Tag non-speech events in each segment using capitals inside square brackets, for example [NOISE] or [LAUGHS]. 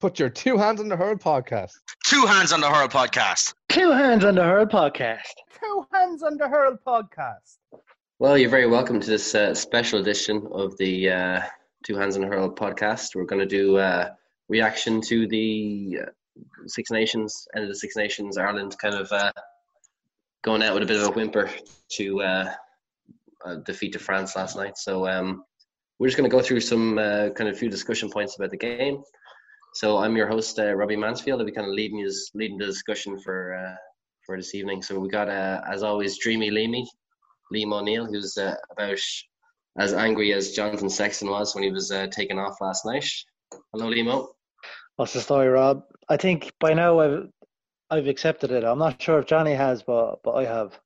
Put your two hands on the hurl podcast. Two hands on the hurl podcast. Two hands on the hurl podcast. Two hands on the hurl podcast. Well, you're very welcome to this uh, special edition of the uh, Two Hands on the Hurl podcast. We're going to do uh, reaction to the uh, Six Nations, end of the Six Nations, Ireland kind of uh, going out with a bit of a whimper to uh, defeat to France last night. So um, we're just going to go through some kind of few discussion points about the game. So I'm your host, uh, Robbie Mansfield. I'll be kind of leading you, leading the discussion for uh, for this evening. So we got, uh, as always, Dreamy Leamy, Liam O'Neill, who's uh, about as angry as Jonathan Sexton was when he was uh, taken off last night. Hello, Limo. What's the story, Rob? I think by now I've I've accepted it. I'm not sure if Johnny has, but but I have.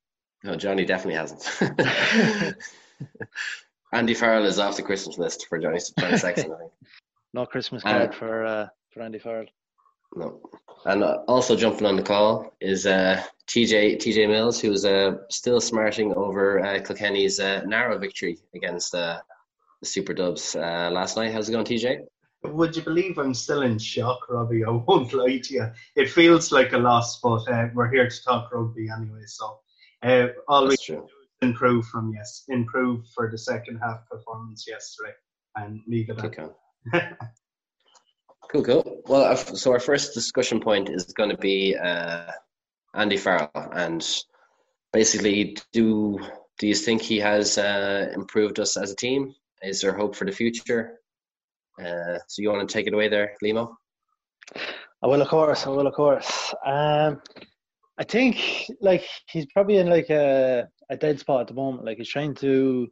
No, Johnny definitely hasn't. [LAUGHS] [LAUGHS] Andy Farrell is off the Christmas list for Johnny, Johnny Sexton, I think. [LAUGHS] No Christmas card uh, for uh, for Andy Farrell. No. And uh, also jumping on the call is uh, TJ TJ Mills, who's uh, still smarting over uh, Kilkenny's uh, narrow victory against uh, the Super Dubs uh, last night. How's it going, TJ? Would you believe I'm still in shock, Robbie? I won't [LAUGHS] lie to you. It feels like a loss, but uh, we're here to talk rugby anyway. So uh, all we do is improve from yes, improve for the second half performance yesterday, and leave it okay. [LAUGHS] cool, cool. Well, so our first discussion point is going to be uh, Andy Farrell, and basically, do do you think he has uh, improved us as a team? Is there hope for the future? Uh, so you want to take it away there, Limo? I will, of course. I will, of course. Um, I think like he's probably in like a, a dead spot at the moment. Like he's trying to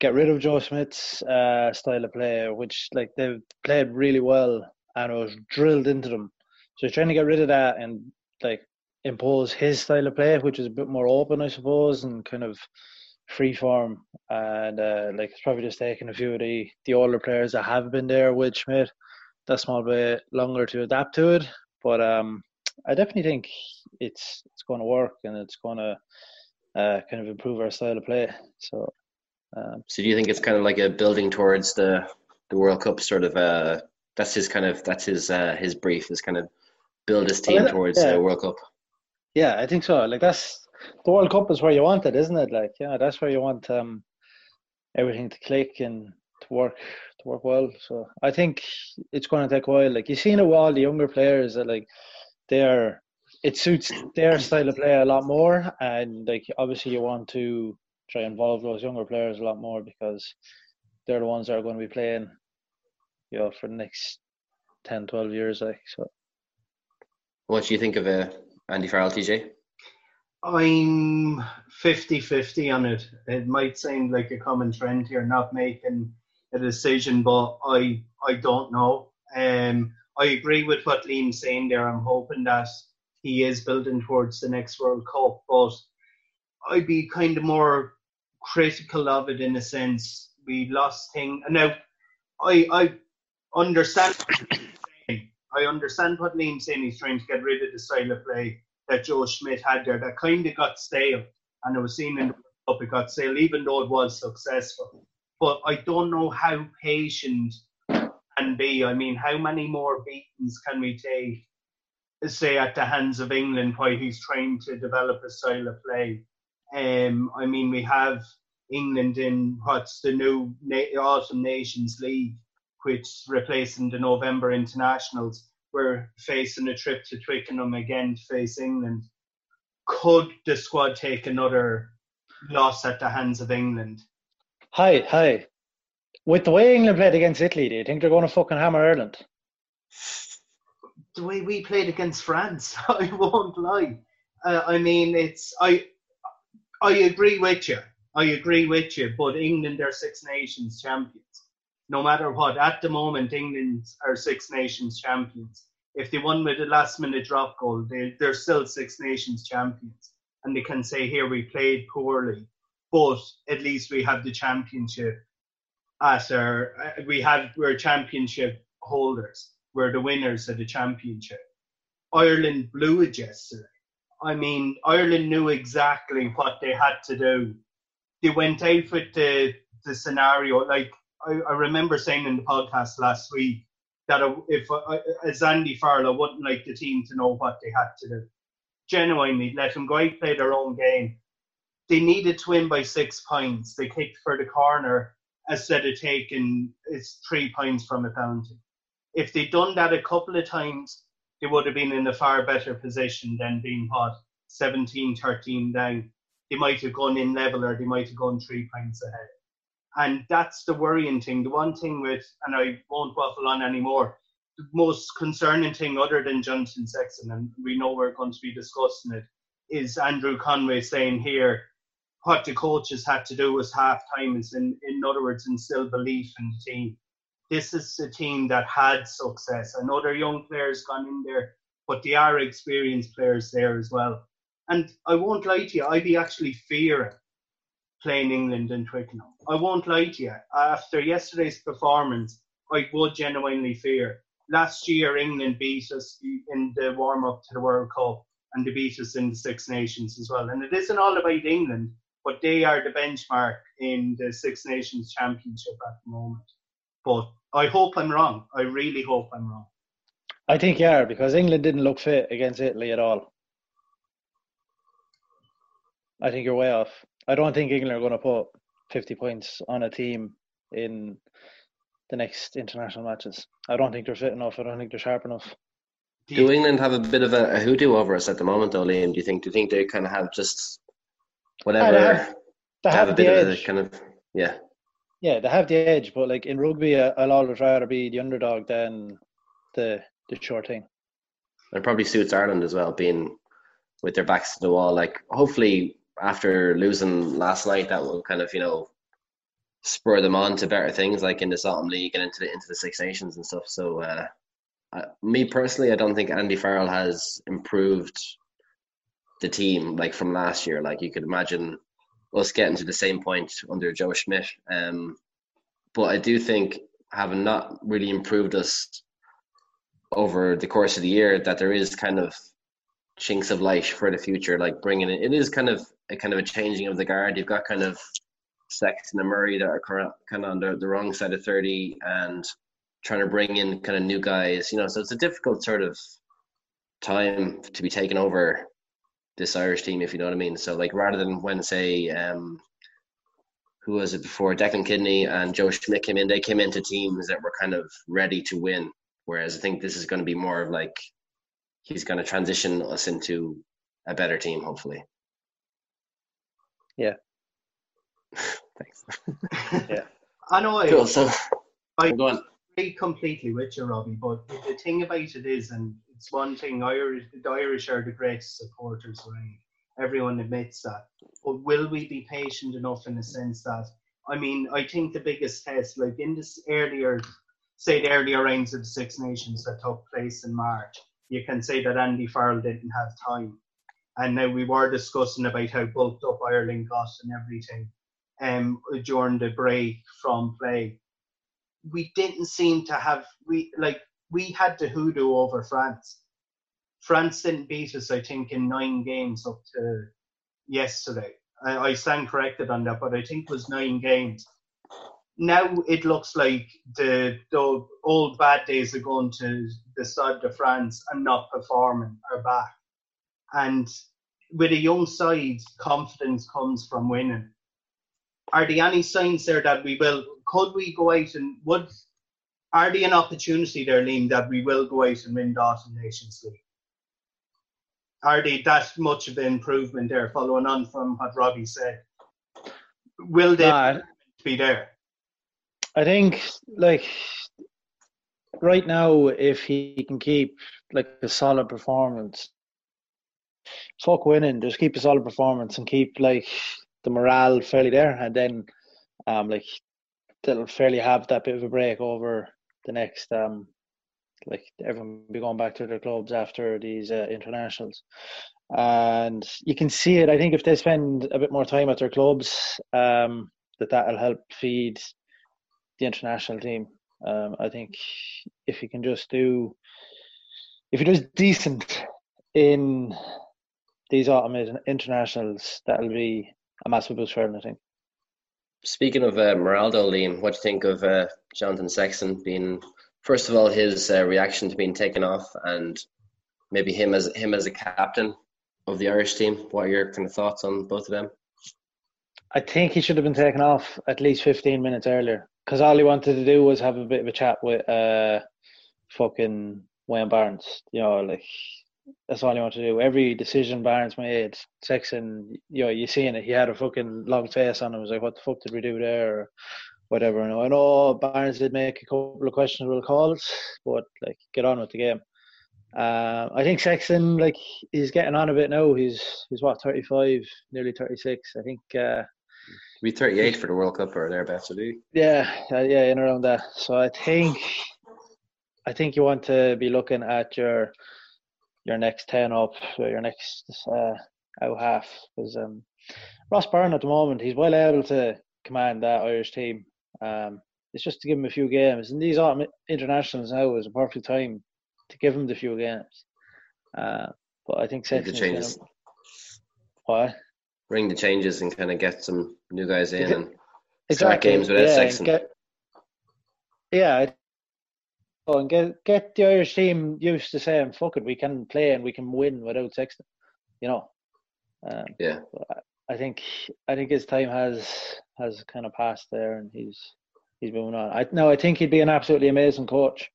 get rid of Joe Schmidt's uh, style of play, which like they've played really well and it was drilled into them. So he's trying to get rid of that and like impose his style of play, which is a bit more open, I suppose, and kind of free form. And uh, like it's probably just taking a few of the the older players that have been there with Schmidt that small bit longer to adapt to it. But um, I definitely think it's it's going to work and it's going to uh, kind of improve our style of play. So um, so do you think it's kind of like a building towards the the World Cup sort of uh that's his kind of that's his uh his brief is kind of build his team towards yeah. the World Cup. Yeah, I think so. Like that's the World Cup is where you want it, isn't it? Like yeah, that's where you want um everything to click and to work to work well. So I think it's going to take a while. Like you've seen it with all the younger players that like they're it suits their style of play a lot more, and like obviously you want to try and involve those younger players a lot more because they're the ones that are going to be playing, you know, for the next 10, 12 years. Like so. What do you think of uh, Andy Farrell, TJ? I'm 50-50 on it. It might seem like a common trend here, not making a decision, but I I don't know. Um, I agree with what Liam's saying there. I'm hoping that he is building towards the next World Cup, but I'd be kind of more critical of it in a sense. We lost thing. Now, I I understand. I understand what Liam's saying. He's trying to get rid of the style of play that Joe Schmidt had there. That kind of got stale, and it was seen in the Cup. It got stale, even though it was successful. But I don't know how patient can be. I mean, how many more beatings can we take? Say at the hands of England while he's trying to develop a style of play. Um, I mean, we have England in what's the new Na- Autumn Nations League, which replacing the November internationals. We're facing a trip to Twickenham again to face England. Could the squad take another loss at the hands of England? Hi, hi. With the way England played against Italy, do you think they're going to fucking hammer Ireland? The way we played against France, [LAUGHS] I won't lie. Uh, I mean, it's I I agree with you. I agree with you. But England are Six Nations champions. No matter what, at the moment, England are Six Nations champions. If they won with a last minute drop goal, they, they're still Six Nations champions. And they can say, here, we played poorly, but at least we have the championship as our, uh, we have, we're championship holders. We're the winners of the championship. Ireland blew it yesterday. I mean, Ireland knew exactly what they had to do. They went out with the the scenario. Like I, I remember saying in the podcast last week, that if as Andy Farrell, I wouldn't like the team to know what they had to do. Genuinely, let them go out play their own game. They needed to win by six points. They kicked for the corner instead of taking it's three points from a penalty. If they'd done that a couple of times, they would have been in a far better position than being hot 17 13 down. They might have gone in level or they might have gone three points ahead. And that's the worrying thing. The one thing with, and I won't waffle on anymore, the most concerning thing other than Jonathan Sexton, and we know we're going to be discussing it, is Andrew Conway saying here what the coaches had to do was half time is in, in other words instill belief in the team. This is a team that had success. I know their young players gone in there, but they are experienced players there as well. And I won't lie to you, I'd be actually fearing playing England in Twickenham. I won't lie to you. After yesterday's performance, I would genuinely fear. Last year, England beat us in the warm up to the World Cup and they beat us in the Six Nations as well. And it isn't all about England, but they are the benchmark in the Six Nations Championship at the moment. But I hope I'm wrong. I really hope I'm wrong. I think you are because England didn't look fit against Italy at all. I think you're way off. I don't think England are going to put 50 points on a team in the next international matches. I don't think they're fit enough. I don't think they're sharp enough. Do England have a bit of a, a hoodoo over us at the moment, though, Liam? Do you think? Do you think they kind of have just whatever? they have, they have, a the bit edge. of a kind of yeah. Yeah, they have the edge, but like in rugby, I'll always rather be the underdog than the the sure thing. It probably suits Ireland as well, being with their backs to the wall. Like, hopefully, after losing last night, that will kind of you know spur them on to better things, like in this autumn league and into the into the Six Nations and stuff. So, uh, I, me personally, I don't think Andy Farrell has improved the team like from last year. Like you could imagine us getting to the same point under Joe Schmidt. Um, but I do think having not really improved us over the course of the year, that there is kind of chinks of light for the future. Like bringing it, it is kind of a kind of a changing of the guard. You've got kind of Sexton and Murray that are kind of on the, the wrong side of thirty, and trying to bring in kind of new guys. You know, so it's a difficult sort of time to be taken over this Irish team, if you know what I mean. So like rather than when say um, who was it before Declan Kidney and Joe Schmidt came in, they came into teams that were kind of ready to win. Whereas I think this is going to be more of like he's going to transition us into a better team, hopefully. Yeah. [LAUGHS] Thanks. [LAUGHS] Yeah. I know I, Cool. So I go on. agree completely with you, Robbie. But the thing about it is, and it's one thing Irish, the Irish are the greatest supporters around. Everyone admits that. But will we be patient enough in the sense that, I mean, I think the biggest test, like in this earlier, say the earlier rounds of the Six Nations that took place in March, you can say that Andy Farrell didn't have time. And now we were discussing about how bulked up Ireland got and everything um, during the break from play we didn't seem to have we like we had the hoodoo over France. France didn't beat us, I think, in nine games up to yesterday. I, I stand corrected on that, but I think it was nine games. Now it looks like the the old bad days are going to the Stade de France and not performing are back. And with a young side, confidence comes from winning are there any signs there that we will could we go out and would are there an opportunity there, Liam, that we will go out and win Dawson Nations League? Are they that much of an improvement there, following on from what Robbie said? Will they Nah, be there? I think like right now, if he can keep like a solid performance, fuck winning, just keep a solid performance and keep like the morale fairly there, and then um like they'll fairly have that bit of a break over the next um like everyone will be going back to their clubs after these uh, internationals. And you can see it. I think if they spend a bit more time at their clubs, um, that that'll help feed the international team. Um, I think if you can just do, if he does decent in these autumn internationals, that'll be a massive boost for him. I think. Speaking of uh, Moraldo, Liam, what do you think of uh, Jonathan Sexton being first of all, his uh, reaction to being taken off, and maybe him as him as a captain of the Irish team. What are your kind of thoughts on both of them? I think he should have been taken off at least 15 minutes earlier because all he wanted to do was have a bit of a chat with uh, fucking Wayne Barnes. You know, like that's all he wanted to do. Every decision Barnes made, Sexton, you know, you seeing it. He had a fucking long face on him. He was like, "What the fuck did we do there?" Or whatever. And I know Barnes did make a couple of questionable calls, but like, get on with the game. Uh, I think Sexton, like, he's getting on a bit now. He's he's what 35, nearly 36. I think. Uh, be 38 for the World Cup or thereabouts, will he? Yeah, uh, yeah, in around that. So I think, I think you want to be looking at your your next 10 up, your next uh, out half, because um, Ross Byrne at the moment he's well able to command that Irish team. Um, it's just to give him a few games, and these autumn internationals now is a perfect time to give him the few games. Uh, but I think Sexton the changes. Gonna, what? Bring the changes and kind of get some new guys in and exactly. start games without yeah, Sexton. Get, yeah, and get get the Irish team used to saying, "Fuck it, we can play and we can win without Sexton." You know. Um, yeah. I think I think his time has has kind of passed there, and he's he's moving on. I no, I think he'd be an absolutely amazing coach.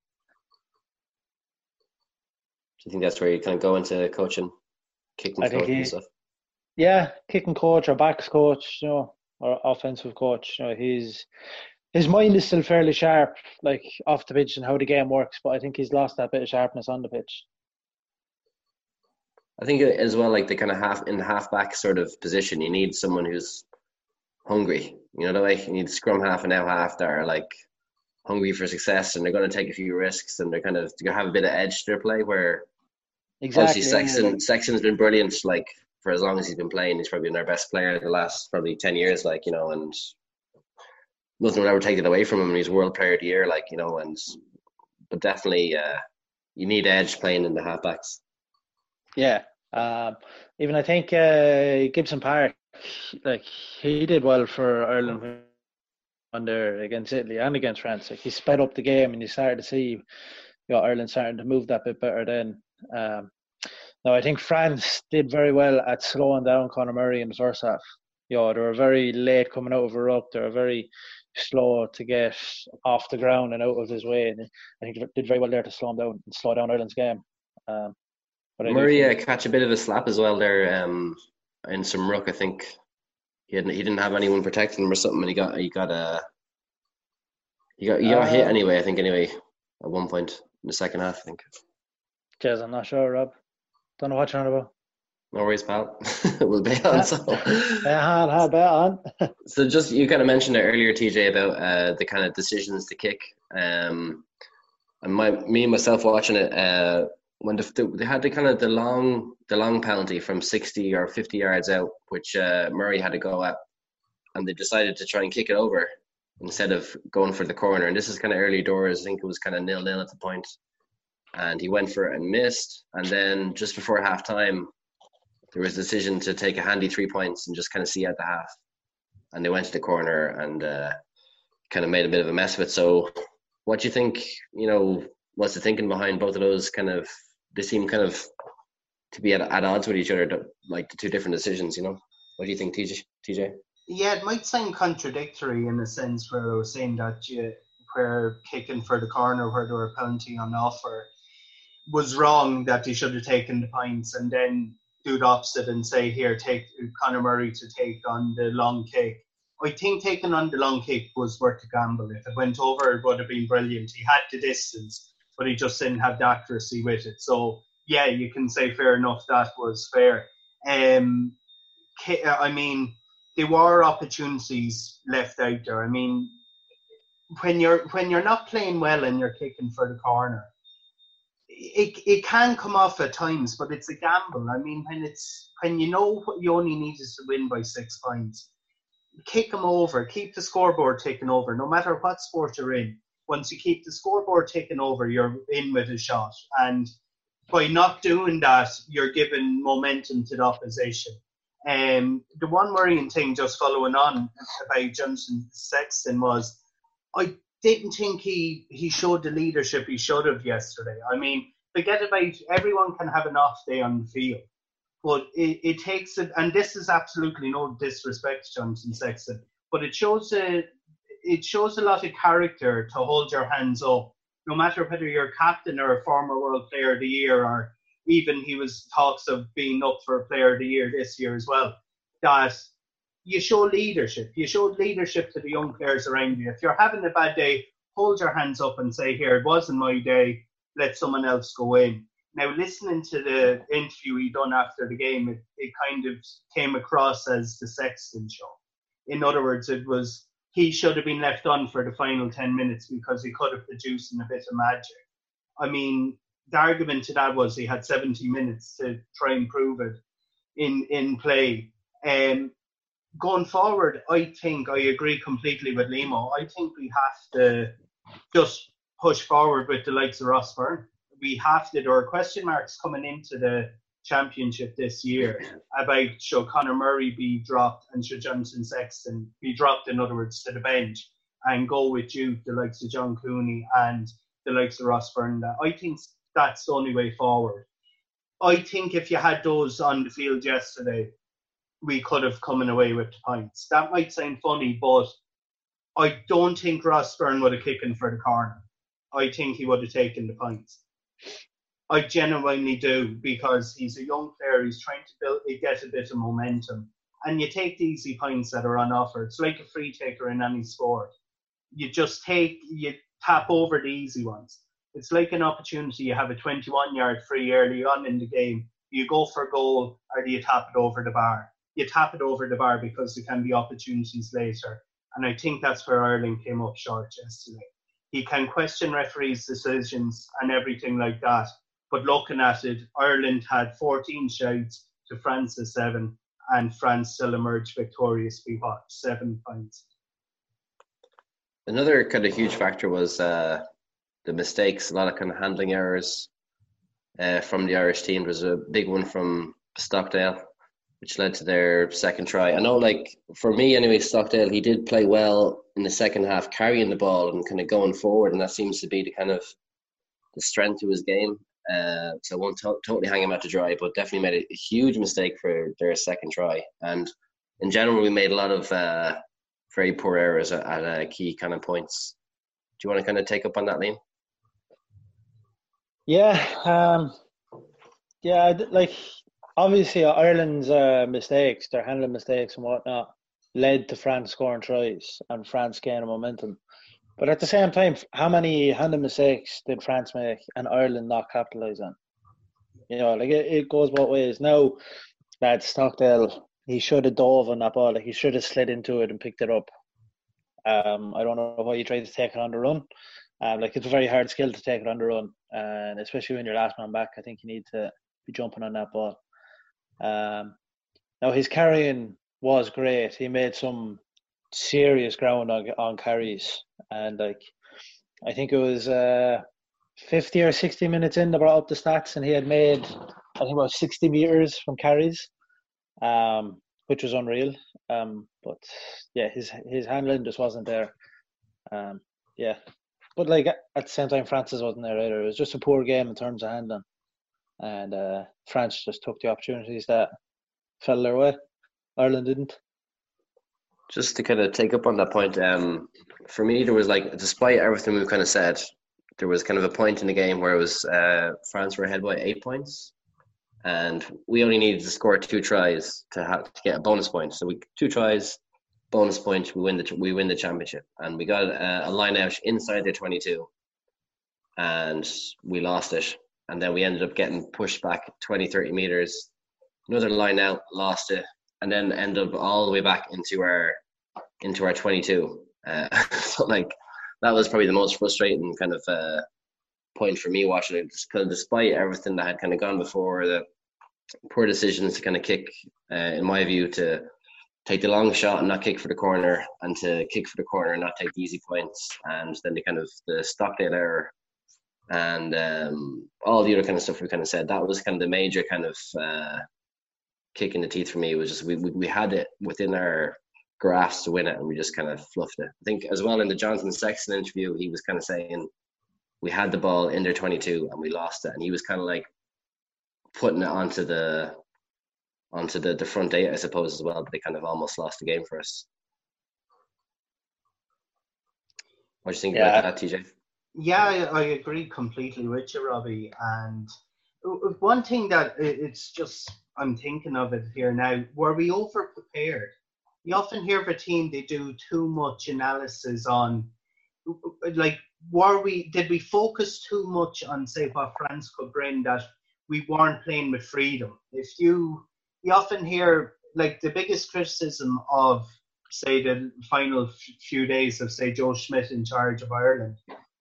Do you think that's where you kind of go into coaching, kicking I coach he- and stuff? Yeah, kicking coach or backs coach, you know, or offensive coach. You know, he's his mind is still fairly sharp, like off the pitch and how the game works. But I think he's lost that bit of sharpness on the pitch. I think uh, as well, like the kind of half in the halfback sort of position, you need someone who's hungry. You know the way you need scrum half and now half that are like hungry for success and they're going to take a few risks and they're kind of they have a bit of edge to their play. Where Exactly. obviously Sexton Sexton's been brilliant. Like for as long as he's been playing, he's probably been our best player in the last probably ten years. Like you know, and nothing will ever take it away from him. He's World Player of the Year. Like you know, and but definitely uh, you need edge playing in the halfbacks. Yeah. Um, even I think uh, Gibson Park, like he did well for Ireland under against Italy and against France. Like he sped up the game, and you started to see, you know, Ireland starting to move that bit better. Then, um, now I think France did very well at slowing down Conor Murray in the first half. You know, they were very late coming out of a ruck. They were very slow to get off the ground and out of his way. And I think did very well there to slow him down and slow down Ireland's game. Um, but Murray uh, catch a bit of a slap as well there um, in some ruck. I think he hadn't, he didn't have anyone protecting him or something, and he got he got a he got he got hit Uh, anyway. I think anyway at one point in the second half. I think. Jez, I'm not sure, Rob. Don't know what you're on about. No worries, pal. we'll be on. So. Yeah, had had bet on. so just you kind of mentioned it earlier, TJ, about uh, the kind of decisions to kick. Um, and my me and myself watching it uh, when the, the, they had the kind of the long the long penalty from sixty or fifty yards out, which uh, Murray had to go at, and they decided to try and kick it over instead of going for the corner. And this is kind of early doors. I think it was kind of nil nil at the point, and he went for it and missed. And then just before half time, there was a decision to take a handy three points and just kind of see out the half. And they went to the corner and uh, kind of made a bit of a mess of it. So, what do you think? You know, what's the thinking behind both of those? Kind of, they seem kind of to be at, at odds with each other, like the two different decisions. You know, what do you think, TJ? TJ? Yeah, it might sound contradictory in a sense where I was saying that you where kicking for the corner where there were penalty on offer was wrong that he should have taken the points and then do the opposite and say here take Conor Murray to take on the long kick. I think taking on the long kick was worth a gamble. If it went over, it would have been brilliant. He had the distance, but he just didn't have the accuracy with it. So yeah, you can say fair enough. That was fair. Um, I mean, there were opportunities left out there. I mean, when you're when you're not playing well and you're kicking for the corner, it it can come off at times, but it's a gamble. I mean, when it's when you know what you only need is to win by six points, kick them over, keep the scoreboard taken over. No matter what sport you're in, once you keep the scoreboard taken over, you're in with a shot. And by not doing that, you're giving momentum to the opposition. Um, the one worrying thing, just following on about Jonathan Sexton, was I didn't think he he showed the leadership he should have yesterday. I mean, forget about everyone can have an off day on the field, but it, it takes it, and this is absolutely no disrespect to Jonathan Sexton, but it shows a it shows a lot of character to hold your hands up, no matter whether you're captain or a former World Player of the Year, or even he was talks of being up for Player of the Year this year as well. That you show leadership. You show leadership to the young players around you. If you're having a bad day, hold your hands up and say, "Here, it wasn't my day. Let someone else go in." Now, listening to the interview he done after the game, it, it kind of came across as the Sexton show. In other words, it was he should have been left on for the final 10 minutes because he could have produced in a bit of magic. I mean, the argument to that was he had 70 minutes to try and prove it in, in play. Um, going forward, I think I agree completely with Limo. I think we have to just push forward with the likes of Ross Byrne. We have to. There are question marks coming into the championship this year about should Conor Murray be dropped and should Jonathan Sexton be dropped, in other words, to the bench and go with you, the likes of John Cooney and the likes of Ross Byrne. I think that's the only way forward. I think if you had those on the field yesterday, we could have come away with points. That might sound funny, but I don't think Ross Byrne would have kicked in for the corner. I think he would have taken the points. I genuinely do because he's a young player. He's trying to build, get a bit of momentum, and you take the easy points that are on offer. It's like a free taker in any sport. You just take, you tap over the easy ones. It's like an opportunity. You have a 21 yard free early on in the game. You go for goal, or do you tap it over the bar? You tap it over the bar because there can be opportunities later. And I think that's where Ireland came up short yesterday. He can question referees' decisions and everything like that. But looking at it, Ireland had 14 shots to France's seven, and France still emerged victorious by what, seven points. Another kind of huge factor was uh, the mistakes, a lot of kind of handling errors uh, from the Irish team. There was a big one from Stockdale which led to their second try. I know, like for me anyway, Stockdale he did play well in the second half, carrying the ball and kind of going forward, and that seems to be the kind of the strength to his game. Uh, so I won't to- totally hang him out to dry, but definitely made a huge mistake for their second try. And in general, we made a lot of uh, very poor errors at, at uh, key kind of points. Do you want to kind of take up on that, Liam? Yeah, um, yeah, like obviously Ireland's uh, mistakes, their handling mistakes and whatnot, led to France scoring tries and France gaining momentum. But at the same time, how many handling mistakes did France make and Ireland not capitalise on? You know, like it, it goes both ways. Now, that Stockdale, he should have dove on that ball. Like he should have slid into it and picked it up. Um, I don't know why you tried to take it on the run. Um, like it's a very hard skill to take it on the run, and especially when you're last man back, I think you need to be jumping on that ball. Um, now his carrying was great. He made some serious ground on, on carries, and like I think it was uh, fifty or sixty minutes in. They brought up the stats, and he had made I think about sixty meters from carries, um, which was unreal. Um, but yeah, his his handling just wasn't there. Um, yeah, but like at the same time, Francis wasn't there either. It was just a poor game in terms of handling and uh, France just took the opportunities that fell their way. Ireland didn't. Just to kind of take up on that point, um, for me, there was like, despite everything we've kind of said, there was kind of a point in the game where it was uh, France were ahead by eight points, and we only needed to score two tries to have to get a bonus point. So we two tries, bonus point, we win the we win the championship, and we got a, a line out inside their twenty two, and we lost it and then we ended up getting pushed back 20, 30 meters. Another line out, lost it, and then ended up all the way back into our into our 22. Uh, [LAUGHS] so like that was probably the most frustrating kind of uh, point for me watching it, because despite everything that had kind of gone before, the poor decisions to kind of kick, uh, in my view, to take the long shot and not kick for the corner, and to kick for the corner and not take the easy points, and then the kind of the Stockdale error and um, all the other kind of stuff we kind of said. That was kind of the major kind of uh, kick in the teeth for me. It was just we, we, we had it within our grasp to win it, and we just kind of fluffed it. I think as well in the Jonathan Sexton interview, he was kind of saying we had the ball in their 22 and we lost it, and he was kind of like putting it onto the onto the, the front eight, I suppose, as well. They kind of almost lost the game for us. What do you think Yeah. about that, TJ? Yeah, I, agree completely with you, Robbie. And one thing that it's just I'm thinking of it here now. Were we over prepared? You often hear of a team they do too much analysis on, like, were we? Did we focus too much on say what France could bring that we weren't playing with freedom? If you you often hear like the biggest criticism of say the final few days of say Joe Schmidt in charge of Ireland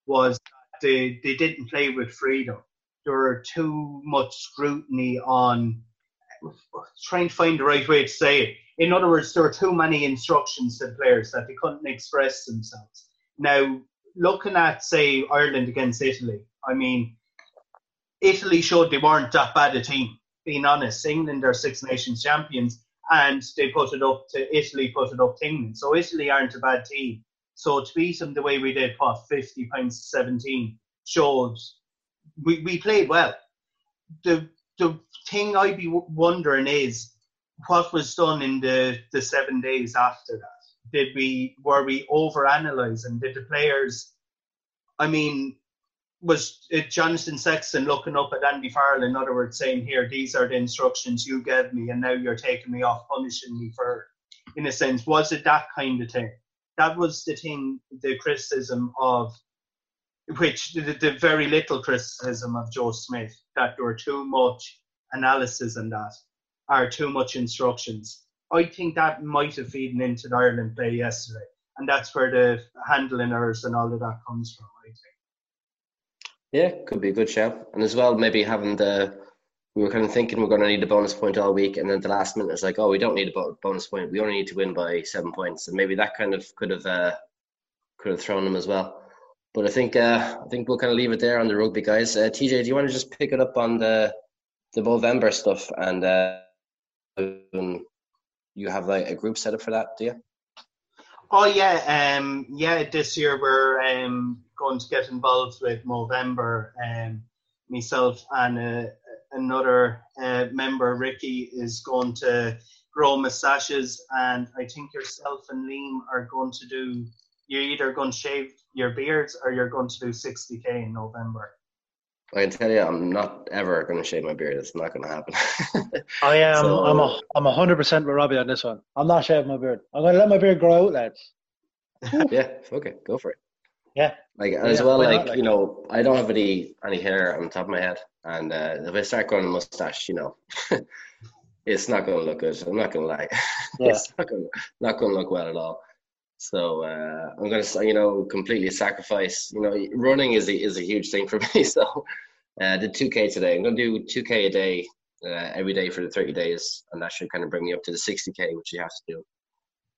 was they, they didn't play with freedom. There were too much scrutiny on trying to find the right way to say it. In other words, there were too many instructions to players that they couldn't express themselves. Now, looking at say Ireland against Italy, I mean, Italy showed they weren't that bad a team. Being honest, England are Six Nations champions, and they put it up to Italy, put it up to England. So Italy aren't a bad team. So to beat them the way we did, what fifty pounds to seventeen, showed we, we played well. The the thing I'd be wondering is what was done in the, the seven days after that. Did we were we over analysing? Did the players? I mean, was it Jonathan Sexton looking up at Andy Farrell? In other words, saying, "Here, these are the instructions you gave me, and now you're taking me off, punishing me for." it." In a sense, was it that kind of thing? That was the thing, the criticism of which the, the very little criticism of Joe Schmidt that there were too much analysis in that, or too much instructions. I think that might have feeding into the Ireland play yesterday, and that's where the handling errors and all of that comes from. I think. Yeah, could be a good shout. And as well, maybe having the we were kind of thinking we're going to need a bonus point all week, and then the last minute it's like, oh, we don't need a bonus point. We only need to win by seven points, and maybe that kind of could have uh, could have thrown them as well. But I think uh, I think we'll kind of leave it there on the rugby, guys. Uh, TJ, do you want to just pick it up on the the Movember stuff, and uh, you have like a group set up for that, do you? Oh yeah, um, yeah. This year we're um, going to get involved with Movember. Um, myself and uh, another uh, member, Ricky, is going to grow moustaches, and I think yourself and Liam are going to do. You're either going to shave your beards or you're going to do 60k in November. I can tell you, I'm not ever going to shave my beard. It's not going to happen. [LAUGHS] I am. So- I'm a. I'm a hundred percent with Robbie on this one. I'm not shaving my beard. I'm gonna let my beard grow out, lads. [LAUGHS] yeah, okay, go for it. Yeah. Like as well, like, like- you know, I don't have any any hair on the top of my head, and uh, if I start growing a mustache, you know, [LAUGHS] it's not going to look good. I'm not going to lie. [LAUGHS] Yeah. it's not going not going to look well at all. So uh, I'm going to, you know, completely sacrifice. You know, running is a, is a huge thing for [LAUGHS] me. So uh, I did 2k today. I'm going to do 2k a day uh, every day for the 30 days, and that should kind of bring me up to the 60k, which you have to do.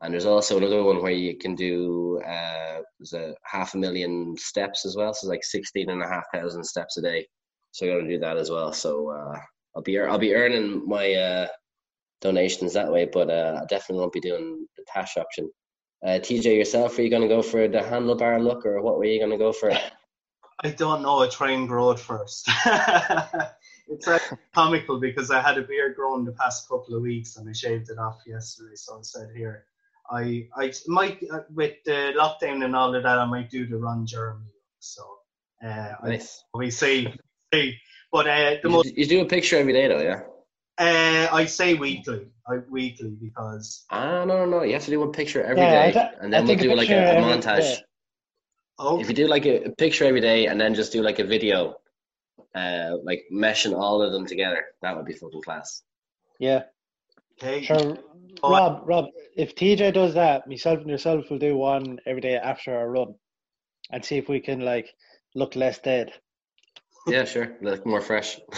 And there's also another one where you can do uh, there's a half a million steps as well, so it's like 16 and a half thousand steps a day. So I'm going to do that as well. So uh, I'll be I'll be earning my uh, donations that way, but uh, I definitely won't be doing the Tash option. Uh, TJ, yourself, are you going to go for the handlebar look, or what way are you going to go for? [LAUGHS] I don't know. I try and grow it first. [LAUGHS] it's actually [LAUGHS] comical because I had a beard growing the past couple of weeks and I shaved it off yesterday. So I said here, I I might uh, with the lockdown and all of that, I might do the run Jeremy. So uh, I, Nice. we see, see. But uh, the You, most you do a picture every day, though, yeah. uh, I say weekly, I, weekly because Ah, no, no, no. You have to do one picture every Yeah, day, th- and I then we'll think a do like a, a montage. day. oh If you do like a, a picture every day, and then just do like a video, uh, like meshing all of them together, that would be fucking class. Yeah. Okay, Sure. Oh, Rob, Rob, if TJ does that, myself and yourself will do one every day after our run, and see if we can like look less dead. Yeah, sure. Look more fresh. [LAUGHS]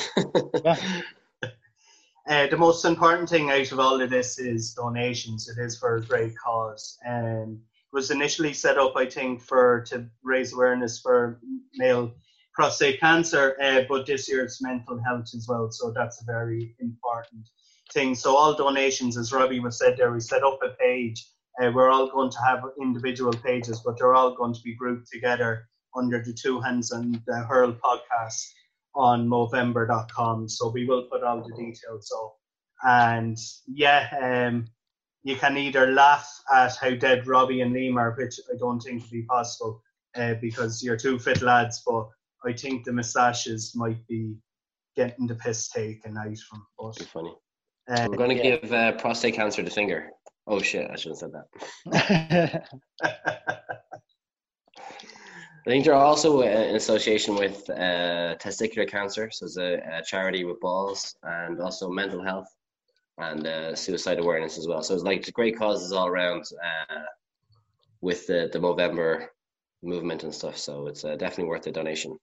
Uh, the most important thing out of all of this is donations. It is for a great cause. and it was initially set up, I think, for to raise awareness for male prostate cancer, uh, but this year it's mental health as well. So that's a very important thing. So all donations, as Robbie was said there, we set up a page Uh, we're all going to have individual pages, but they're all going to be grouped together under the Two Hands and the Hurl podcast on Movember.com. So we will put all the details up. And yeah, um, you can either laugh at how dead Robbie and Liam are, which I don't think will be possible uh, because you're two fit lads, but I think the moustaches might be getting the piss taken out from us. Be funny. Uh, We're going to yeah. give uh, prostate cancer the finger. Oh shit! I shouldn't have said that. [LAUGHS] I think they're also uh, in association with uh, testicular cancer, so it's a, a charity with balls, and also mental health and uh, suicide awareness as well. So it's like great causes all around uh, with the the Movember movement and stuff. So it's uh, definitely worth the donation.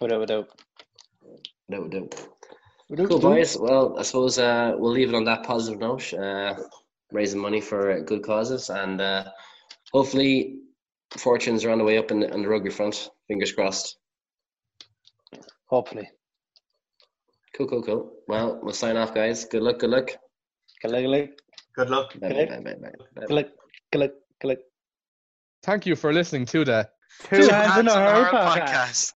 without, without. No, no. Without, Cool, without. boys. Well, I suppose uh, we'll leave it on that positive note. Uh, raising money for uh, good causes, and uh, hopefully, fortunes are on the way up in the, on the rugby front. Fingers crossed. Hopefully. Cool, cool, cool. Well, we'll sign off, guys. Good luck, good luck. Good luck, good luck, Good luck. Good luck. good luck, good luck. Thank you for listening to the Two hands in a on the hurl Hurl podcast. podcast.